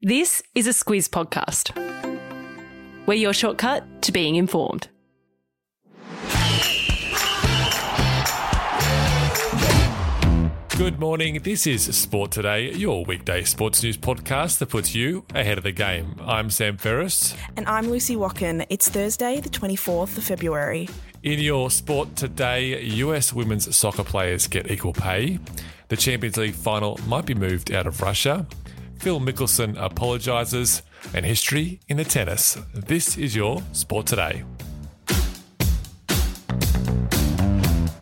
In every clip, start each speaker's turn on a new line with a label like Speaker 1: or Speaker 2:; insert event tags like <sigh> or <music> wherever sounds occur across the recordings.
Speaker 1: This is a Squiz podcast. We're your shortcut to being informed.
Speaker 2: Good morning. This is Sport Today, your weekday sports news podcast that puts you ahead of the game. I'm Sam Ferris.
Speaker 3: And I'm Lucy Watkin. It's Thursday, the 24th of February.
Speaker 2: In your Sport Today, US women's soccer players get equal pay. The Champions League final might be moved out of Russia. Phil Mickelson apologises. And history in the tennis. This is your Sport Today.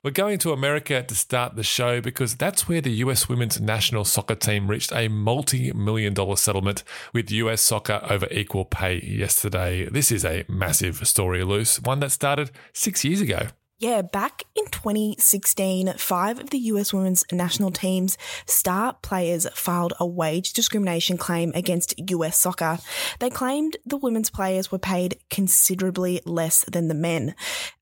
Speaker 2: We're going to America to start the show because that's where the US women's national soccer team reached a multi million dollar settlement with US soccer over equal pay yesterday. This is a massive story, Luce, one that started six years ago.
Speaker 3: Yeah, back in 2016, five of the US women's national team's star players filed a wage discrimination claim against US soccer. They claimed the women's players were paid considerably less than the men.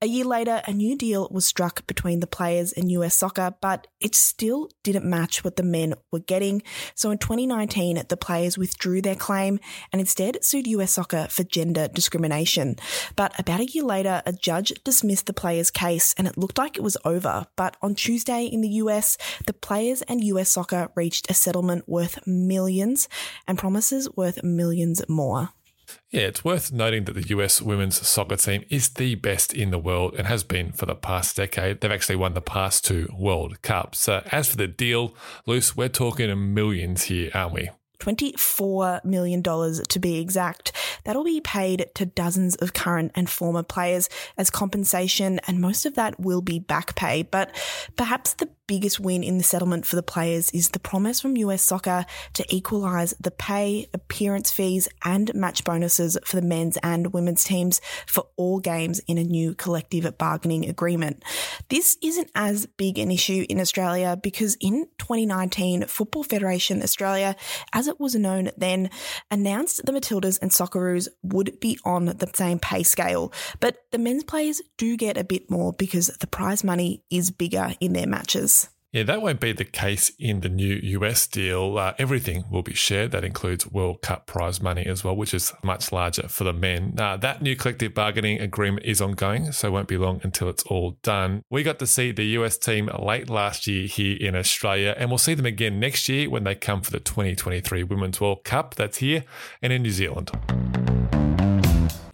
Speaker 3: A year later, a new deal was struck between the players and US soccer, but it still didn't match what the men were getting. So in 2019, the players withdrew their claim and instead sued US soccer for gender discrimination. But about a year later, a judge dismissed the players' case case and it looked like it was over. But on Tuesday in the US, the players and US soccer reached a settlement worth millions and promises worth millions more.
Speaker 2: Yeah, it's worth noting that the US women's soccer team is the best in the world and has been for the past decade. They've actually won the past two World Cups. So as for the deal, Luce, we're talking millions here, aren't we?
Speaker 3: $24 million to be exact. That'll be paid to dozens of current and former players as compensation, and most of that will be back pay. But perhaps the biggest win in the settlement for the players is the promise from US soccer to equalise the pay, appearance fees, and match bonuses for the men's and women's teams for all games in a new collective bargaining agreement. This isn't as big an issue in Australia because in 2019, Football Federation Australia, as it was known then, announced the Matildas and Socceroos would be on the same pay scale. But the men's players do get a bit more because the prize money is bigger in their matches.
Speaker 2: Yeah, that won't be the case in the new US deal. Uh, everything will be shared. That includes World Cup prize money as well, which is much larger for the men. Uh, that new collective bargaining agreement is ongoing, so it won't be long until it's all done. We got to see the US team late last year here in Australia, and we'll see them again next year when they come for the 2023 Women's World Cup. That's here and in New Zealand.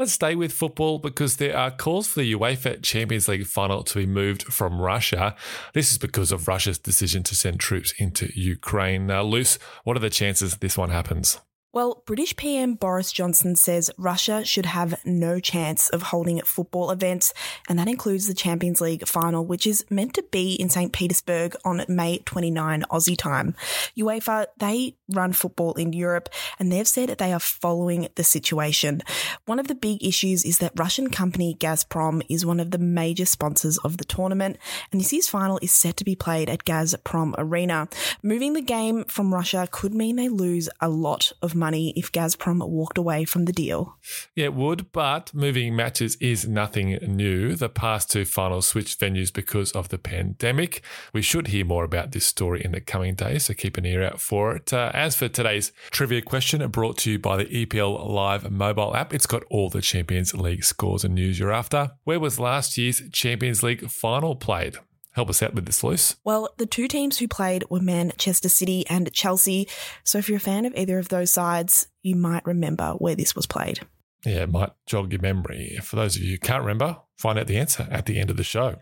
Speaker 2: Let's stay with football because there are calls for the UEFA Champions League final to be moved from Russia. This is because of Russia's decision to send troops into Ukraine. Now, Luce, what are the chances this one happens?
Speaker 3: Well, British PM Boris Johnson says Russia should have no chance of holding football events, and that includes the Champions League final, which is meant to be in St. Petersburg on May 29 Aussie time. UEFA, they run football in Europe, and they've said they are following the situation. One of the big issues is that Russian company Gazprom is one of the major sponsors of the tournament, and this year's final is set to be played at Gazprom Arena. Moving the game from Russia could mean they lose a lot of money if Gazprom walked away from the deal.
Speaker 2: Yeah, it would, but moving matches is nothing new. The past two finals switched venues because of the pandemic. We should hear more about this story in the coming days, so keep an ear out for it. Uh, as for today's trivia question, brought to you by the EPL Live mobile app, it's got all the Champions League scores and news you're after. Where was last year's Champions League final played? Help us out with this, Luce.
Speaker 3: Well, the two teams who played were Manchester City and Chelsea. So if you're a fan of either of those sides, you might remember where this was played.
Speaker 2: Yeah, it might jog your memory. For those of you who can't remember, find out the answer at the end of the show.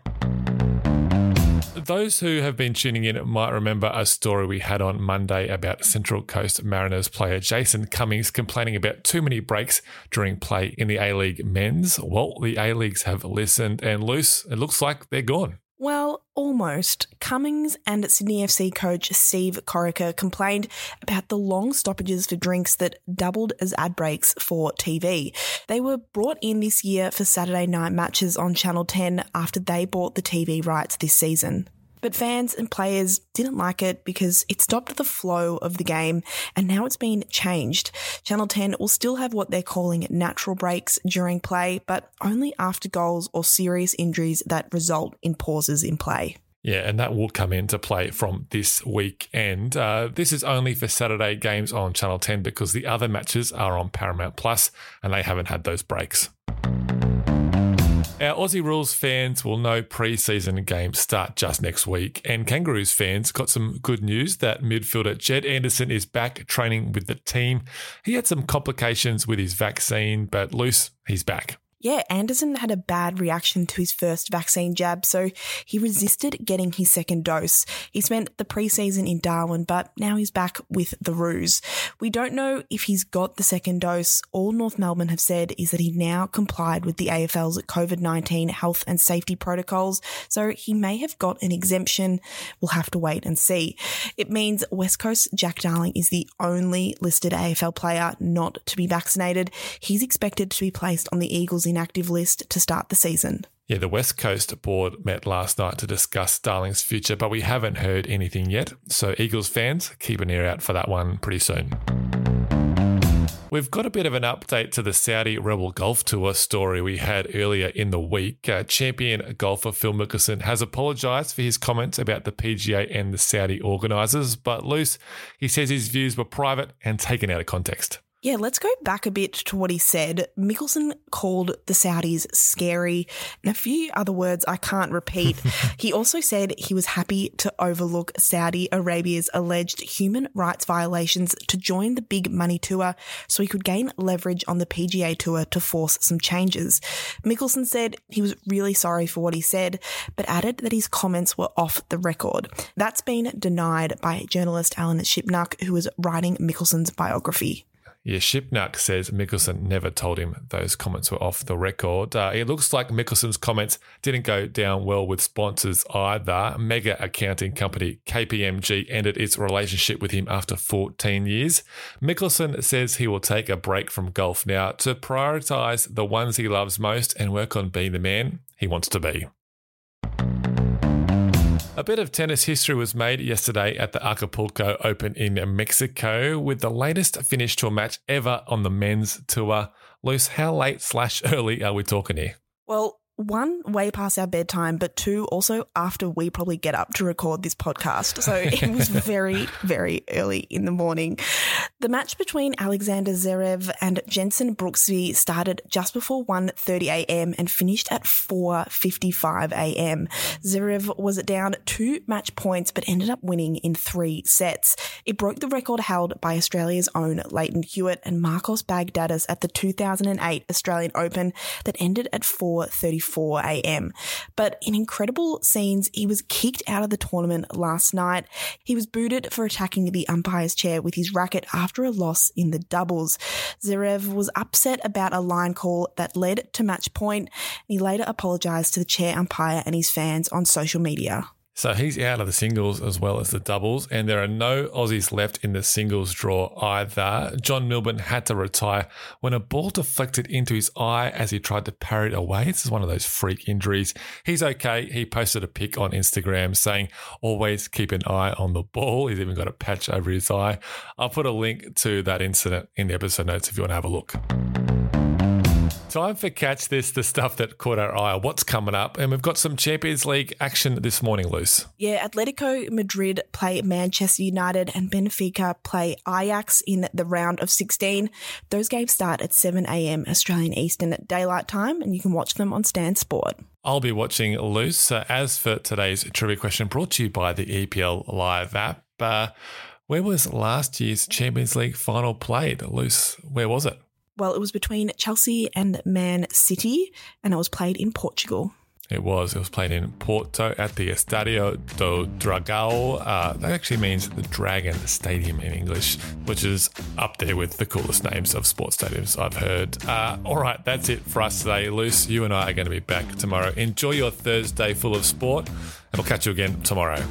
Speaker 2: Those who have been tuning in might remember a story we had on Monday about Central Coast Mariners player Jason Cummings complaining about too many breaks during play in the A League men's. Well, the A Leagues have listened and Luce. It looks like they're gone.
Speaker 3: Well, almost. Cummings and Sydney FC coach Steve Corica complained about the long stoppages for drinks that doubled as ad breaks for TV. They were brought in this year for Saturday night matches on Channel 10 after they bought the TV rights this season. But fans and players didn't like it because it stopped the flow of the game and now it's been changed. Channel 10 will still have what they're calling natural breaks during play, but only after goals or serious injuries that result in pauses in play.
Speaker 2: Yeah, and that will come into play from this weekend. Uh, this is only for Saturday games on Channel 10 because the other matches are on Paramount Plus and they haven't had those breaks. Our Aussie Rules fans will know pre-season games start just next week, and Kangaroos fans got some good news that midfielder Jed Anderson is back training with the team. He had some complications with his vaccine, but Luce, he's back.
Speaker 3: Yeah, Anderson had a bad reaction to his first vaccine jab, so he resisted getting his second dose. He spent the preseason in Darwin, but now he's back with the Roos. We don't know if he's got the second dose. All North Melbourne have said is that he now complied with the AFL's COVID 19 health and safety protocols, so he may have got an exemption. We'll have to wait and see. It means West Coast Jack Darling is the only listed AFL player not to be vaccinated. He's expected to be placed on the Eagles inactive list to start the season.
Speaker 2: Yeah, the West Coast board met last night to discuss Darling's future, but we haven't heard anything yet. So, Eagles fans, keep an ear out for that one pretty soon. We've got a bit of an update to the Saudi Rebel Golf Tour story we had earlier in the week. Uh, champion golfer Phil Mickelson has apologised for his comments about the PGA and the Saudi organisers, but Luce, he says his views were private and taken out of context.
Speaker 3: Yeah, let's go back a bit to what he said. Mickelson called the Saudis scary and a few other words I can't repeat. <laughs> he also said he was happy to overlook Saudi Arabia's alleged human rights violations to join the big money tour so he could gain leverage on the PGA tour to force some changes. Mickelson said he was really sorry for what he said, but added that his comments were off the record. That's been denied by journalist Alan Shipnuck, who was writing Mickelson's biography.
Speaker 2: Yeah, Shipnuck says Mickelson never told him those comments were off the record. Uh, it looks like Mickelson's comments didn't go down well with sponsors either. Mega accounting company KPMG ended its relationship with him after 14 years. Mickelson says he will take a break from golf now to prioritize the ones he loves most and work on being the man he wants to be. A bit of tennis history was made yesterday at the Acapulco Open in Mexico with the latest finish to a match ever on the men's tour. Luce, how late slash <laughs> early are we talking here?
Speaker 3: Well, one, way past our bedtime, but two, also after we probably get up to record this podcast. So it was <laughs> very, very early in the morning. The match between Alexander Zverev and Jenson Brooksby started just before 1.30 a.m. and finished at 4.55 a.m. Zverev was down two match points, but ended up winning in three sets. It broke the record held by Australia's own Lleyton Hewitt and Marcos Baghdatis at the 2008 Australian Open that ended at 4.34am. But in incredible scenes, he was kicked out of the tournament last night. He was booted for attacking the umpire's chair with his racket after a loss in the doubles. Zverev was upset about a line call that led to match point. He later apologised to the chair umpire and his fans on social media.
Speaker 2: So he's out of the singles as well as the doubles, and there are no Aussies left in the singles draw either. John Millman had to retire when a ball deflected into his eye as he tried to parry it away. This is one of those freak injuries. He's okay. He posted a pic on Instagram saying, always keep an eye on the ball. He's even got a patch over his eye. I'll put a link to that incident in the episode notes if you want to have a look. Time for Catch This, the stuff that caught our eye. What's coming up? And we've got some Champions League action this morning, Luce.
Speaker 3: Yeah, Atletico Madrid play Manchester United and Benfica play Ajax in the round of 16. Those games start at 7 a.m. Australian Eastern Daylight Time, and you can watch them on Stan Sport.
Speaker 2: I'll be watching Luce. Uh, as for today's trivia question, brought to you by the EPL Live app. Uh, where was last year's Champions League final played? Luce, where was it?
Speaker 3: Well, it was between Chelsea and Man City, and it was played in Portugal.
Speaker 2: It was. It was played in Porto at the Estadio do Dragão. Uh, that actually means the Dragon Stadium in English, which is up there with the coolest names of sports stadiums I've heard. Uh, all right, that's it for us today. Luce, you and I are going to be back tomorrow. Enjoy your Thursday full of sport, and we'll catch you again tomorrow.